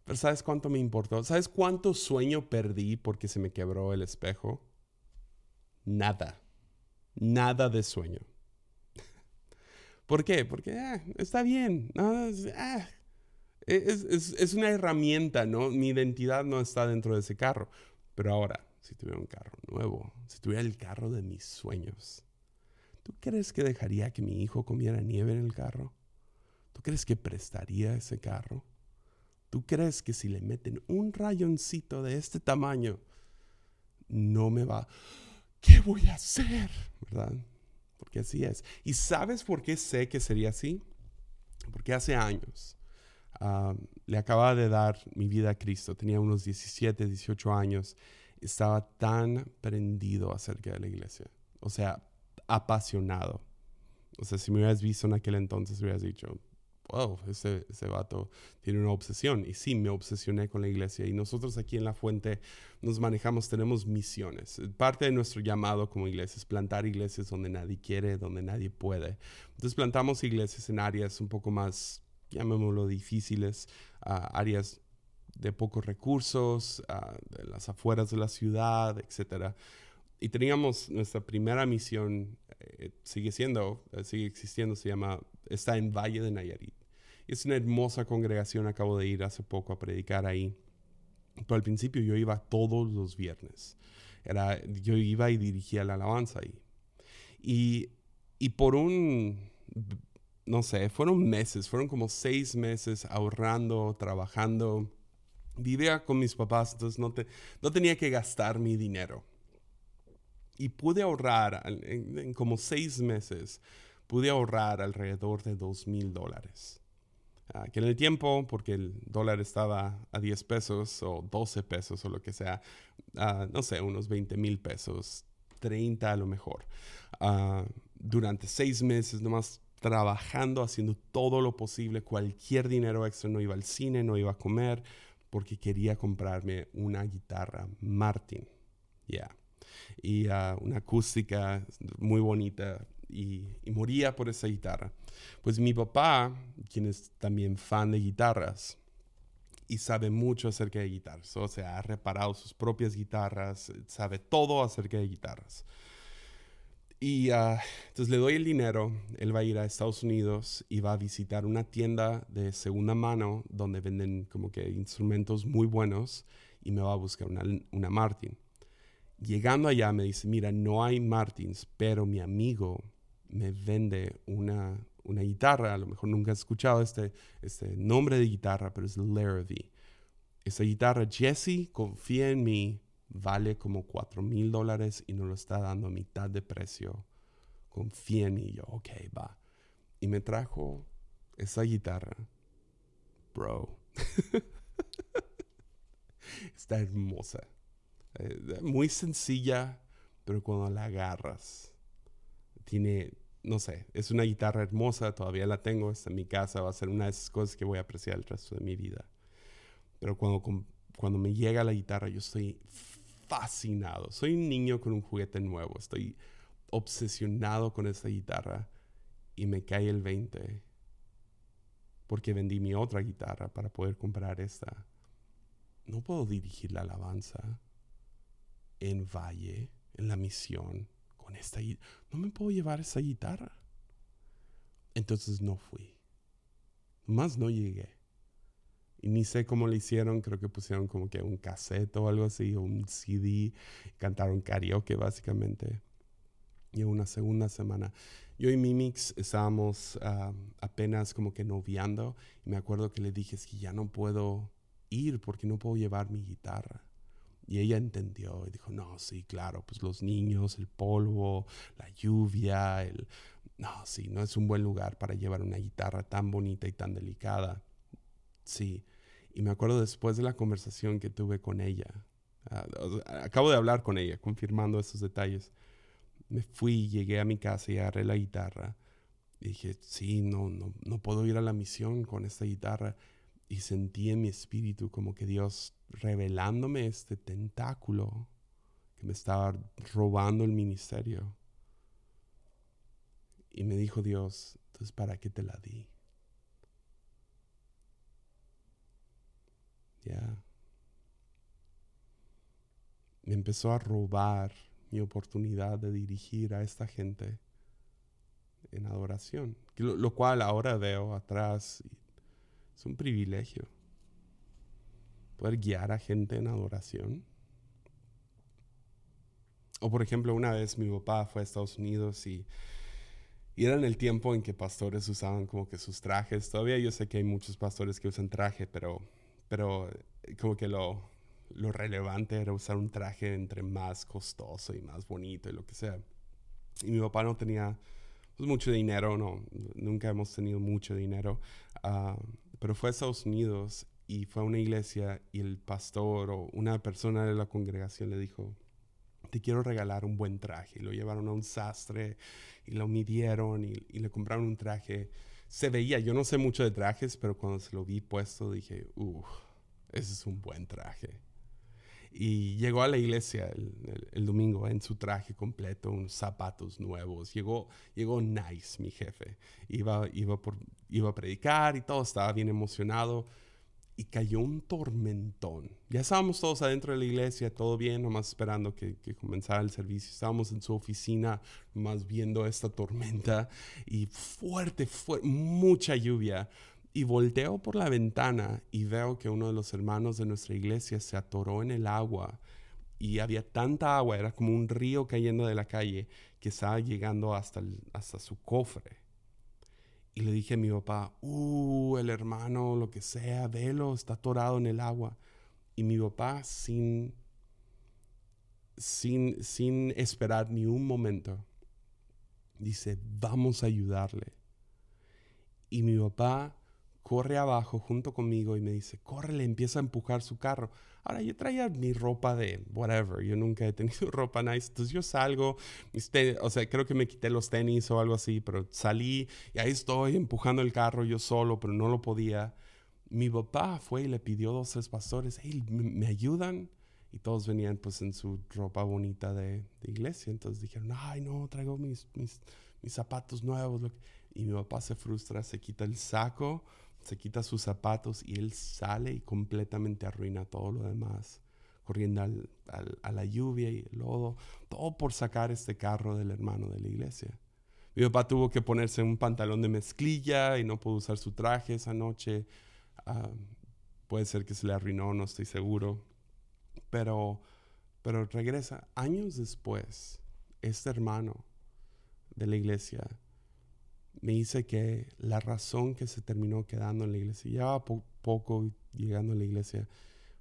Pero ¿sabes cuánto me importó? ¿Sabes cuánto sueño perdí porque se me quebró el espejo? Nada. Nada de sueño. ¿Por qué? Porque ah, está bien. Ah, es, una herramienta, ¿no? Mi identidad no está dentro de ese carro. Pero ahora, si tuviera un carro nuevo, si tuviera el carro de mis sueños, ¿tú crees que dejaría que mi hijo comiera nieve en el carro? ¿Tú crees que prestaría ese carro? ¿Tú crees que si le meten un rayoncito de este tamaño, no me va... ¿Qué voy a hacer? ¿Verdad? Porque así es. ¿Y sabes por qué sé que sería así? Porque hace años le acababa de dar mi vida a Cristo. Tenía unos 17, 18 años. Estaba tan prendido acerca de la iglesia. O sea, apasionado. O sea, si me hubieras visto en aquel entonces, hubieras dicho, wow, ese, ese vato tiene una obsesión. Y sí, me obsesioné con la iglesia. Y nosotros aquí en La Fuente nos manejamos, tenemos misiones. Parte de nuestro llamado como iglesia es plantar iglesias donde nadie quiere, donde nadie puede. Entonces plantamos iglesias en áreas un poco más, llamémoslo, difíciles, áreas de pocos recursos, de las afueras de la ciudad, etc. Y teníamos nuestra primera misión, eh, sigue siendo, eh, sigue existiendo, se llama, está en Valle de Nayarit. Es una hermosa congregación, acabo de ir hace poco a predicar ahí. Pero al principio yo iba todos los viernes. Era, yo iba y dirigía la alabanza ahí. Y, y por un, no sé, fueron meses, fueron como seis meses ahorrando, trabajando. Vivía con mis papás, entonces no, te, no tenía que gastar mi dinero. Y pude ahorrar, en, como seis meses, pude ahorrar alrededor de dos mil dólares. Ah, que en el tiempo, porque el dólar estaba a 10 pesos o 12 pesos o lo que sea, no sé, unos 20 mil pesos, 30 a lo mejor. Durante seis meses nomás trabajando, haciendo todo lo posible, cualquier dinero extra, no iba al cine, no iba a comer, porque quería comprarme una guitarra Martin. Ya. Y una acústica muy bonita, y, moría por esa guitarra. Pues mi papá, quien es también fan de guitarras, y sabe mucho acerca de guitarras. O sea, ha reparado sus propias guitarras, sabe todo acerca de guitarras. Y ah, entonces le doy el dinero, él va a ir a Estados Unidos y va a visitar una tienda de segunda mano donde venden como que instrumentos muy buenos y me va a buscar una, una Martin. Llegando allá me dice, mira, no hay Martins, pero mi amigo me vende una, una guitarra, a lo mejor nunca has escuchado este, este nombre de guitarra, pero es Larrabee. Esa guitarra, Jesse, confía en mí, vale como 4 mil dólares y no lo está dando a mitad de precio. Confía en mí. yo, ok, va. Y me trajo esa guitarra. Bro. está hermosa. Eh, muy sencilla, pero cuando la agarras, tiene, no sé, es una guitarra hermosa, todavía la tengo, está en mi casa, va a ser una de esas cosas que voy a apreciar el resto de mi vida. Pero cuando, cuando me llega la guitarra, yo estoy fascinado. Soy un niño con un juguete nuevo, estoy obsesionado con esa guitarra y me cae el 20 porque vendí mi otra guitarra para poder comprar esta. No puedo dirigir la alabanza en Valle, en la misión, esta no me puedo llevar esa guitarra. Entonces no fui. Más no llegué. Y ni sé cómo le hicieron, creo que pusieron como que un cassette o algo así, un CD, cantaron karaoke básicamente. Y una segunda semana, yo y Mimix estábamos ah, apenas como que noviando, y me acuerdo que le dije, es que ya no puedo ir porque no puedo llevar mi guitarra. Y ella entendió y dijo, no, sí, claro, pues los niños, el polvo, la lluvia, el... No, sí, no es un buen lugar para llevar una guitarra tan bonita y tan delicada. Sí. Y me acuerdo después de la conversación que tuve con ella, ah, acabo de hablar con ella, confirmando esos detalles. Me fui, llegué a mi casa y agarré la guitarra. Dije, sí, no, no, no puedo ir a la misión con esta guitarra y sentí en mi espíritu como que Dios revelándome este tentáculo que me estaba robando el ministerio. Y me dijo Dios, entonces ¿para qué te la di? Ya. Me empezó a robar mi oportunidad de dirigir a esta gente en adoración, lo, lo cual ahora veo atrás es un privilegio poder guiar a gente en adoración. O por ejemplo, una vez mi papá fue a Estados Unidos y, era en el tiempo en que pastores usaban como que sus trajes. Todavía yo sé que hay muchos pastores que usan traje, pero, pero eh, como que lo, lo relevante era usar un traje entre más costoso y más bonito y lo que sea. Y mi papá no tenía pues, mucho dinero, no, nunca hemos tenido mucho dinero. Uh, pero fue a Estados Unidos y fue a una iglesia y el pastor o una persona de la congregación le dijo, te quiero regalar un buen traje. Y lo llevaron a un sastre y lo midieron y, y, le compraron un traje. Se veía, yo no sé mucho de trajes, pero cuando se lo vi puesto dije, uff, ese es un buen traje. Y llegó a la iglesia el, domingo en su traje completo, unos zapatos nuevos. Llegó, llegó nice, mi jefe. Iba, iba, por, iba a predicar y todo, estaba bien emocionado. Y cayó un tormentón. Ya estábamos todos adentro de la iglesia, todo bien, nomás esperando que, comenzara el servicio. Estábamos en su oficina, nomás viendo esta tormenta. Y fuerte, fuerte, mucha lluvia y volteo por la ventana y veo que uno de los hermanos de nuestra iglesia se atoró en el agua y había tanta agua, era como un río cayendo de la calle que estaba llegando hasta, hasta su cofre. Y le dije a mi papá, uh, el hermano, lo que sea, velo, está atorado en el agua. Y mi papá, sin, sin, sin esperar ni un momento, dice, vamos a ayudarle. Y mi papá corre abajo junto conmigo y me dice, corre, le empieza a empujar su carro. Ahora, yo traía mi ropa de whatever, yo nunca he tenido ropa nice, entonces yo salgo, o sea, creo que me quité los tenis o algo así, pero salí y ahí estoy empujando el carro yo solo, pero no lo podía. Mi papá fue y le pidió a dos, tres pastores, hey, ¿me, ayudan? Y todos venían pues en su ropa bonita de, de iglesia, entonces dijeron, ay, no, traigo mis, mis, mis zapatos nuevos. Y mi papá se frustra, se quita el saco, se quita sus zapatos y él sale y completamente arruina todo lo demás, corriendo a la lluvia y el lodo, todo por sacar este carro del hermano de la iglesia. Mi papá tuvo que ponerse un pantalón de mezclilla y no pudo usar su traje esa noche. Ah, puede ser que se le arruinó, no estoy seguro. Pero, pero regresa. Años después, este hermano de la iglesia me dice que la razón que se terminó quedando en la iglesia, ya poco llegando a la iglesia,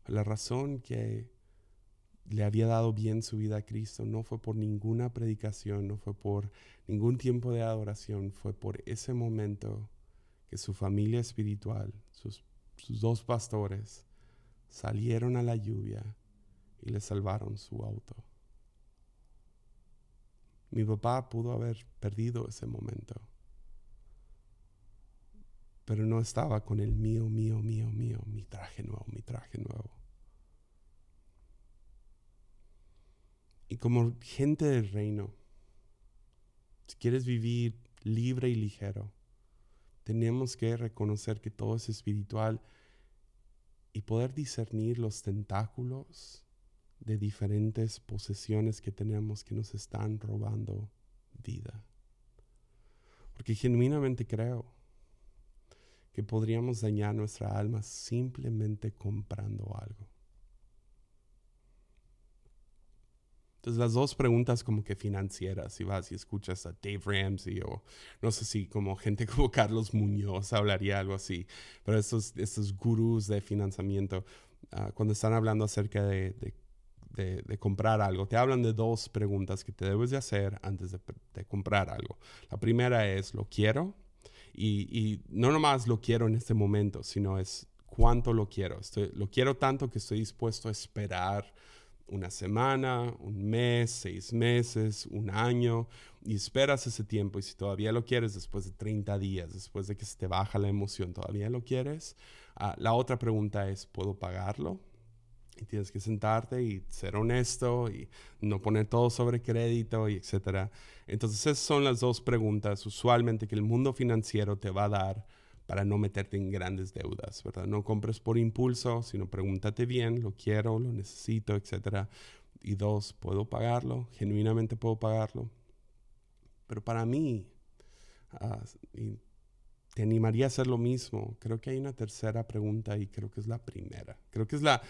la razón que le había dado bien su vida a Cristo no fue por ninguna predicación, no fue por ningún tiempo de adoración, fue por ese momento que su familia espiritual, sus dos pastores, salieron a la lluvia y le salvaron su auto. Mi papá pudo haber perdido ese momento pero no estaba con el mío, mío, mío, mío, mi traje nuevo, mi traje nuevo. Y como gente del reino, si quieres vivir libre y ligero, tenemos que reconocer que todo es espiritual y poder discernir los tentáculos de diferentes posesiones que tenemos que nos están robando vida. Porque genuinamente creo que podríamos dañar nuestra alma simplemente comprando algo. Entonces las dos preguntas como que financieras, si vas y escuchas a Dave Ramsey o no sé si como gente como Carlos Muñoz hablaría algo así, pero estos, estos gurús de financiamiento, ah, cuando están hablando acerca de, de, comprar algo, te hablan de dos preguntas que te debes de hacer antes de, de comprar algo. La primera es, ¿lo quiero? Y, no nomás lo quiero en este momento, sino es cuánto lo quiero. lo quiero tanto que estoy dispuesto a esperar una semana, un mes, seis meses, un año, y esperas ese tiempo. Y si todavía lo quieres después de 30 días, después de que se te baja la emoción, todavía lo quieres. Ah, la otra pregunta es, ¿puedo pagarlo? Y tienes que sentarte y ser honesto y no poner todo sobre crédito y etcétera. Entonces esas son las dos preguntas usualmente que el mundo financiero te va a dar para no meterte en grandes deudas, ¿verdad? No compres por impulso, sino pregúntate bien, lo quiero, lo necesito, etcétera. Y dos, ¿puedo pagarlo? ¿Genuinamente puedo pagarlo? Pero para mí, ah, te animaría a hacer lo mismo. Creo que hay una tercera pregunta y creo que es la primera. Creo que es la,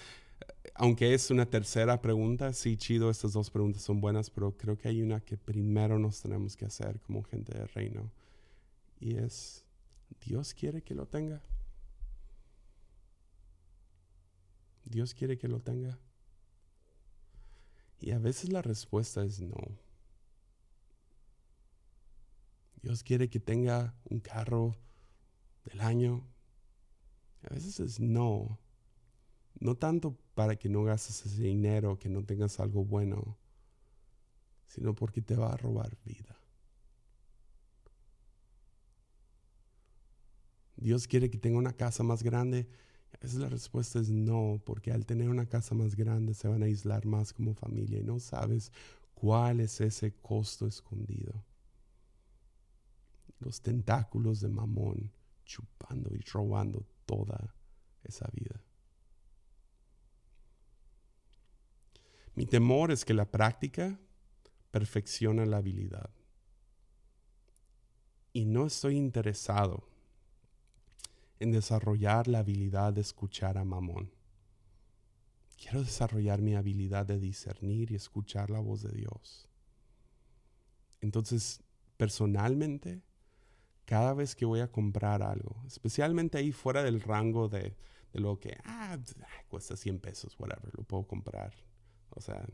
aunque es una tercera pregunta, sí, chido, estas dos preguntas son buenas, pero creo que hay una que primero nos tenemos que hacer como gente del reino. Y es, ¿Dios quiere que lo tenga? ¿Dios quiere que lo tenga? Y a veces la respuesta es no. Dios quiere que tenga un carro del año. A veces es no. No tanto para que no gastes ese dinero, que no tengas algo bueno, sino porque te va a robar vida. Dios quiere que tenga una casa más grande. A veces la respuesta es no, porque al tener una casa más grande se van a aislar más como familia y no sabes cuál es ese costo escondido. Los tentáculos de mamón chupando y robando toda esa vida. Mi temor es que la práctica perfecciona la habilidad. Y no estoy interesado en desarrollar la habilidad de escuchar a Mamón. Quiero desarrollar mi habilidad de discernir y escuchar la voz de Dios. Entonces, personalmente, cada vez que voy a comprar algo, especialmente ahí fuera del rango de, lo que, ah, cuesta 100 pesos, whatever, lo puedo comprar o sea,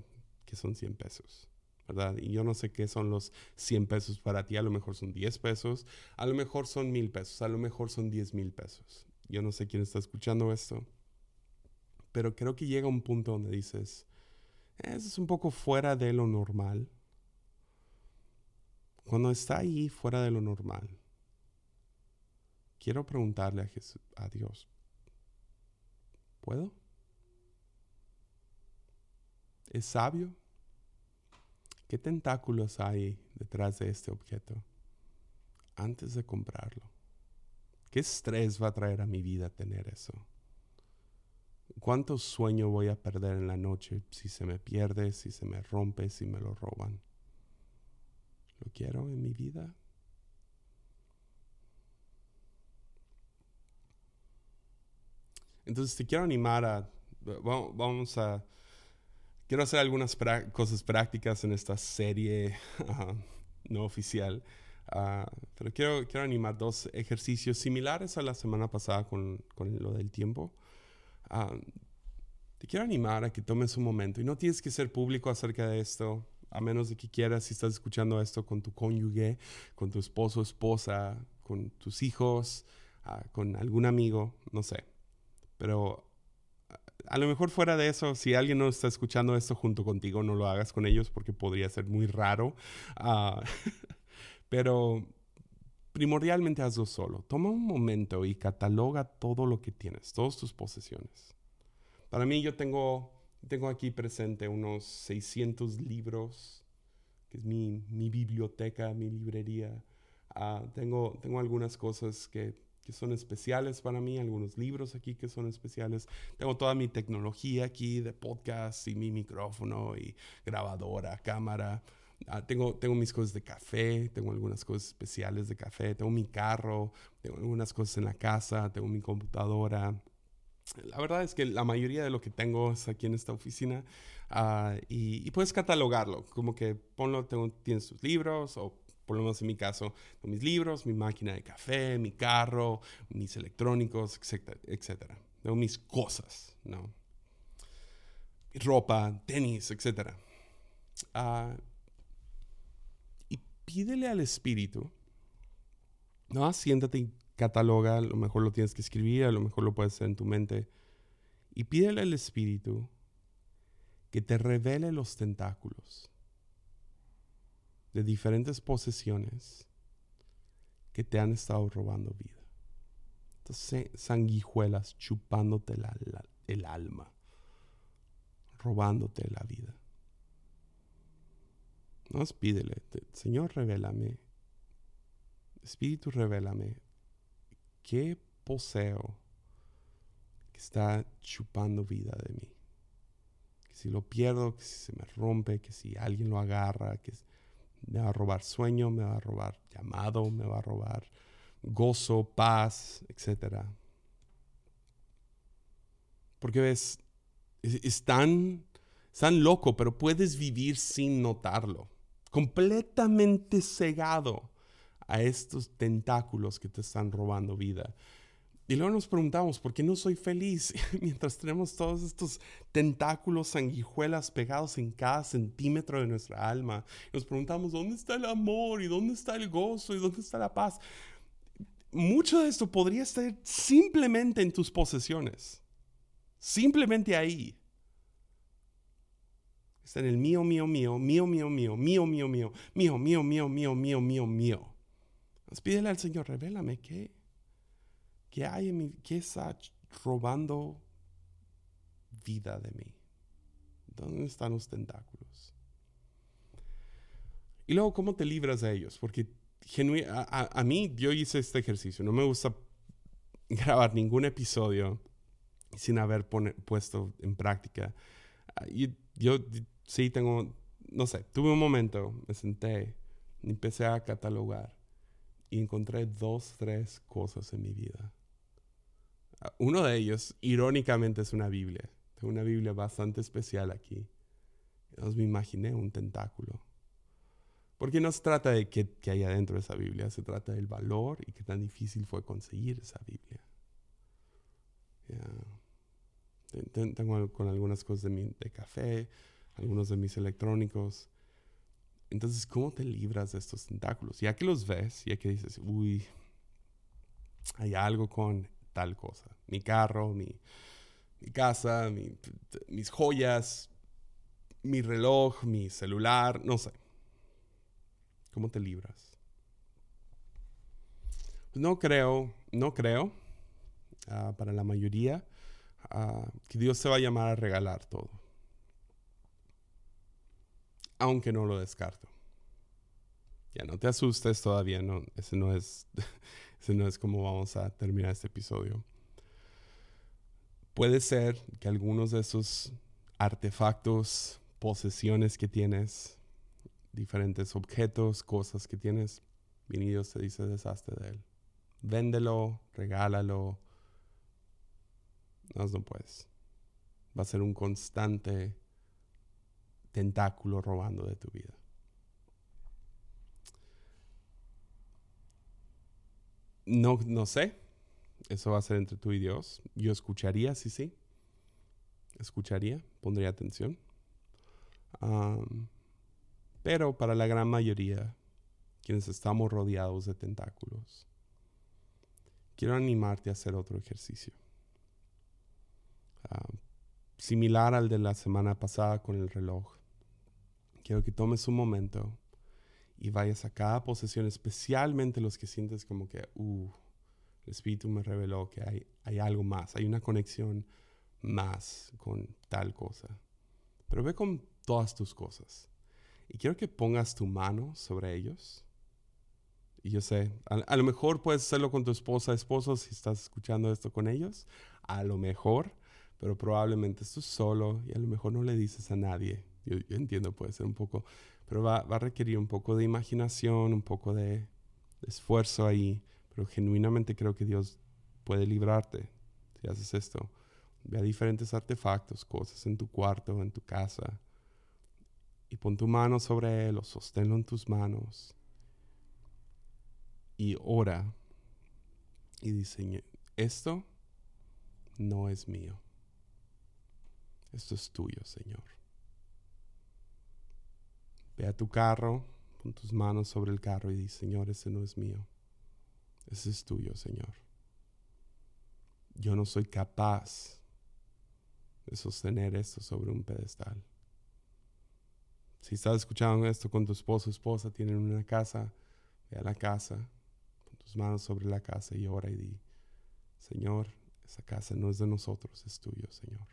que son 100 pesos. ¿verdad? Y yo no sé qué son los 100 pesos para ti, a lo mejor son 10 pesos, a lo mejor son 1000 pesos, a lo mejor son 10 mil pesos. Yo no sé quién está escuchando esto, pero creo que llega un punto donde dices, eso es un poco fuera de lo normal. Cuando está ahí fuera de lo normal, quiero preguntarle a, Jesús, a Dios, ¿puedo? ¿Es sabio? ¿Qué tentáculos hay detrás de este objeto antes de comprarlo? ¿Qué estrés va a traer a mi vida tener eso? ¿Cuánto sueño voy a perder en la noche si se me pierde, si se me rompe, si me lo roban? ¿Lo quiero en mi vida? Entonces te quiero animar a, vamos a quiero hacer algunas cosas prácticas en esta serie no oficial. Ah, pero quiero, quiero animar dos ejercicios similares a la semana pasada con, con lo del tiempo. Ah, te quiero animar a que tomes un momento y no tienes que ser público acerca de esto, a menos de que quieras, si estás escuchando esto con tu cónyuge, con tu esposo, esposa, con tus hijos, ah, con algún amigo, no sé. Pero a lo mejor fuera de eso, si alguien no está escuchando esto junto contigo, no lo hagas con ellos porque podría ser muy raro. Ah, pero primordialmente hazlo solo. Toma un momento y cataloga todo lo que tienes, todas tus posesiones. Para mí yo tengo, tengo aquí presente unos 600 libros, que es mi, mi biblioteca, mi librería. Ah, tengo, tengo algunas cosas que que son especiales para mí, algunos libros aquí que son especiales. Tengo toda mi tecnología aquí de podcast y mi micrófono y grabadora, cámara. Ah, tengo, tengo mis cosas de café, tengo algunas cosas especiales de café, tengo mi carro, tengo algunas cosas en la casa, tengo mi computadora. La verdad es que la mayoría de lo que tengo es aquí en esta oficina ah, y, puedes catalogarlo, como que ponlo, tengo, tienes tus libros o por lo menos en mi caso, mis libros, mi máquina de café, mi carro, mis electrónicos, etcétera, etcétera. Mis cosas, ¿no? Mi ropa, tenis, etcétera. Ah, y pídele al Espíritu, ¿no? Siéntate y cataloga, a lo mejor lo tienes que escribir, a lo mejor lo puedes hacer en tu mente. Y pídele al Espíritu que te revele los tentáculos de diferentes posesiones que te han estado robando vida. Entonces, sanguijuelas chupándote el alma, robándote la vida. No pídele, Señor, revélame, Espíritu, revélame, ¿qué poseo que está chupando vida de mí? Que si lo pierdo, que si se me rompe, que si alguien lo agarra, que me va a robar sueño, me va a robar llamado, me va a robar gozo, paz, etc. Porque ves, es, tan loco, pero puedes vivir sin notarlo, completamente cegado a estos tentáculos que te están robando vida. Y luego nos preguntamos, ¿por qué no soy feliz mientras tenemos todos estos tentáculos, sanguijuelas pegados en cada centímetro de nuestra alma? nos preguntamos, ¿dónde está el amor? ¿Y dónde está el gozo? ¿Y dónde está la paz? Mucho de esto podría estar simplemente en tus posesiones. Simplemente ahí. Está en el mío, mío, mío, mío, mío, mío, mío, mío, mío, mío, mío, mío, mío, mío, mío, mío. Pídele al Señor, revélame qué ¿Qué hay en mi, qué está robando vida de mí? ¿Dónde están los tentáculos? Y luego, ¿cómo te libras de ellos? Porque a, a, mí, yo hice este ejercicio. No me gusta grabar ningún episodio sin haber puesto en práctica. Y yo sí tengo, no sé, tuve un momento, me senté, empecé a catalogar y encontré dos, tres cosas en mi vida uno de ellos, irónicamente, es una Biblia. Tengo una Biblia bastante especial aquí. Entonces me imaginé un tentáculo. Porque no se trata de qué, hay adentro de esa Biblia, se trata del valor y qué tan difícil fue conseguir esa Biblia. Tengo con algunas cosas de, café, algunos de mis electrónicos. Entonces, ¿cómo te libras de estos tentáculos? Ya que los ves, ya que dices, uy, hay algo con tal cosa. Mi carro, mi, casa, mis joyas, mi reloj, mi celular, no sé. ¿Cómo te libras? No creo, no creo, ah, para la mayoría, ah, que Dios se va a llamar a regalar todo. Aunque no lo descarto. Ya no te asustes todavía, no, ese no es, no es como vamos a terminar este episodio. Puede ser que algunos de esos artefactos, posesiones que tienes, diferentes objetos, cosas que tienes, Dios te dice deshazte de él. Véndelo, regálalo. No, no puedes. Va a ser un constante tentáculo robando de tu vida. No, no sé. Eso va a ser entre tú y Dios. Yo escucharía, sí, sí. Escucharía, pondría atención. pero para la gran mayoría, quienes estamos rodeados de tentáculos, quiero animarte a hacer otro ejercicio. similar al de la semana pasada con el reloj. Quiero que tomes un momento y vayas a cada posesión, especialmente los que sientes como que, uh, el Espíritu me reveló que hay, hay algo más, hay una conexión más con tal cosa. Pero ve con todas tus cosas. Y quiero que pongas tu mano sobre ellos. Y yo sé, a, lo mejor puedes hacerlo con tu esposa, esposo, si estás escuchando esto con ellos. A lo mejor, pero probablemente estás solo y a lo mejor no le dices a nadie. yo entiendo, puede ser un poco pero va, a requerir un poco de imaginación, un poco de, esfuerzo ahí, pero genuinamente creo que Dios puede librarte si haces esto. Ve a diferentes artefactos, cosas en tu cuarto, en tu casa, y pon tu mano sobre él o sosténlo en tus manos. Y ora y dice, esto no es mío. Esto es tuyo, Señor. Ve a tu carro, pon tus manos sobre el carro y di, Señor, ese no es mío. Ese es tuyo, Señor. Yo no soy capaz de sostener esto sobre un pedestal. Si estás escuchando esto con tu esposo o esposa, tienen una casa, ve a la casa, pon tus manos sobre la casa y ora y di, Señor, esa casa no es de nosotros, es tuyo, Señor.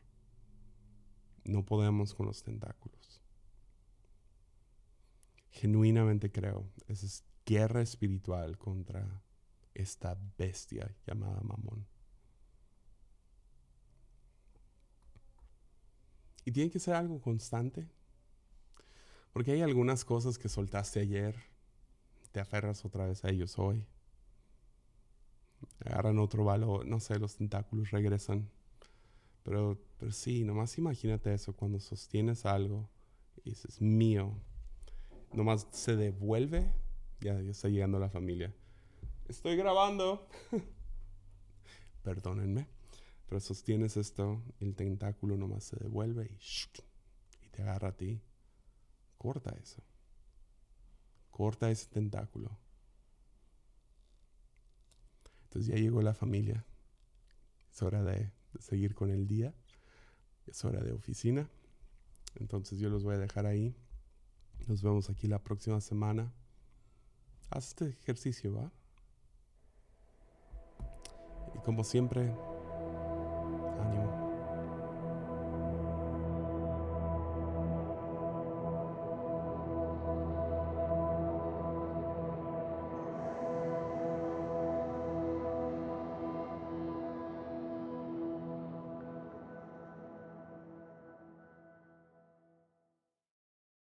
No podemos con los tentáculos genuinamente creo, esa es guerra espiritual contra esta bestia llamada Mamón. Y tiene que ser algo constante. Porque hay algunas cosas que soltaste ayer, te aferras otra vez a ellos hoy. Agarran otro valor, no sé, los tentáculos regresan. Pero, pero sí, nomás imagínate eso, cuando sostienes algo y dices, mío, nomás se devuelve. Ya, está llegando la familia. Estoy grabando. Perdónenme. Pero sostienes esto, el tentáculo nomás se devuelve y, y te agarra a ti. Corta eso. Corta ese tentáculo. Entonces ya llegó la familia. Es hora de, de seguir con el día. Es hora de oficina. Entonces yo los voy a dejar ahí. Nos vemos aquí la próxima semana. Haz este ejercicio, ¿va? Y como siempre,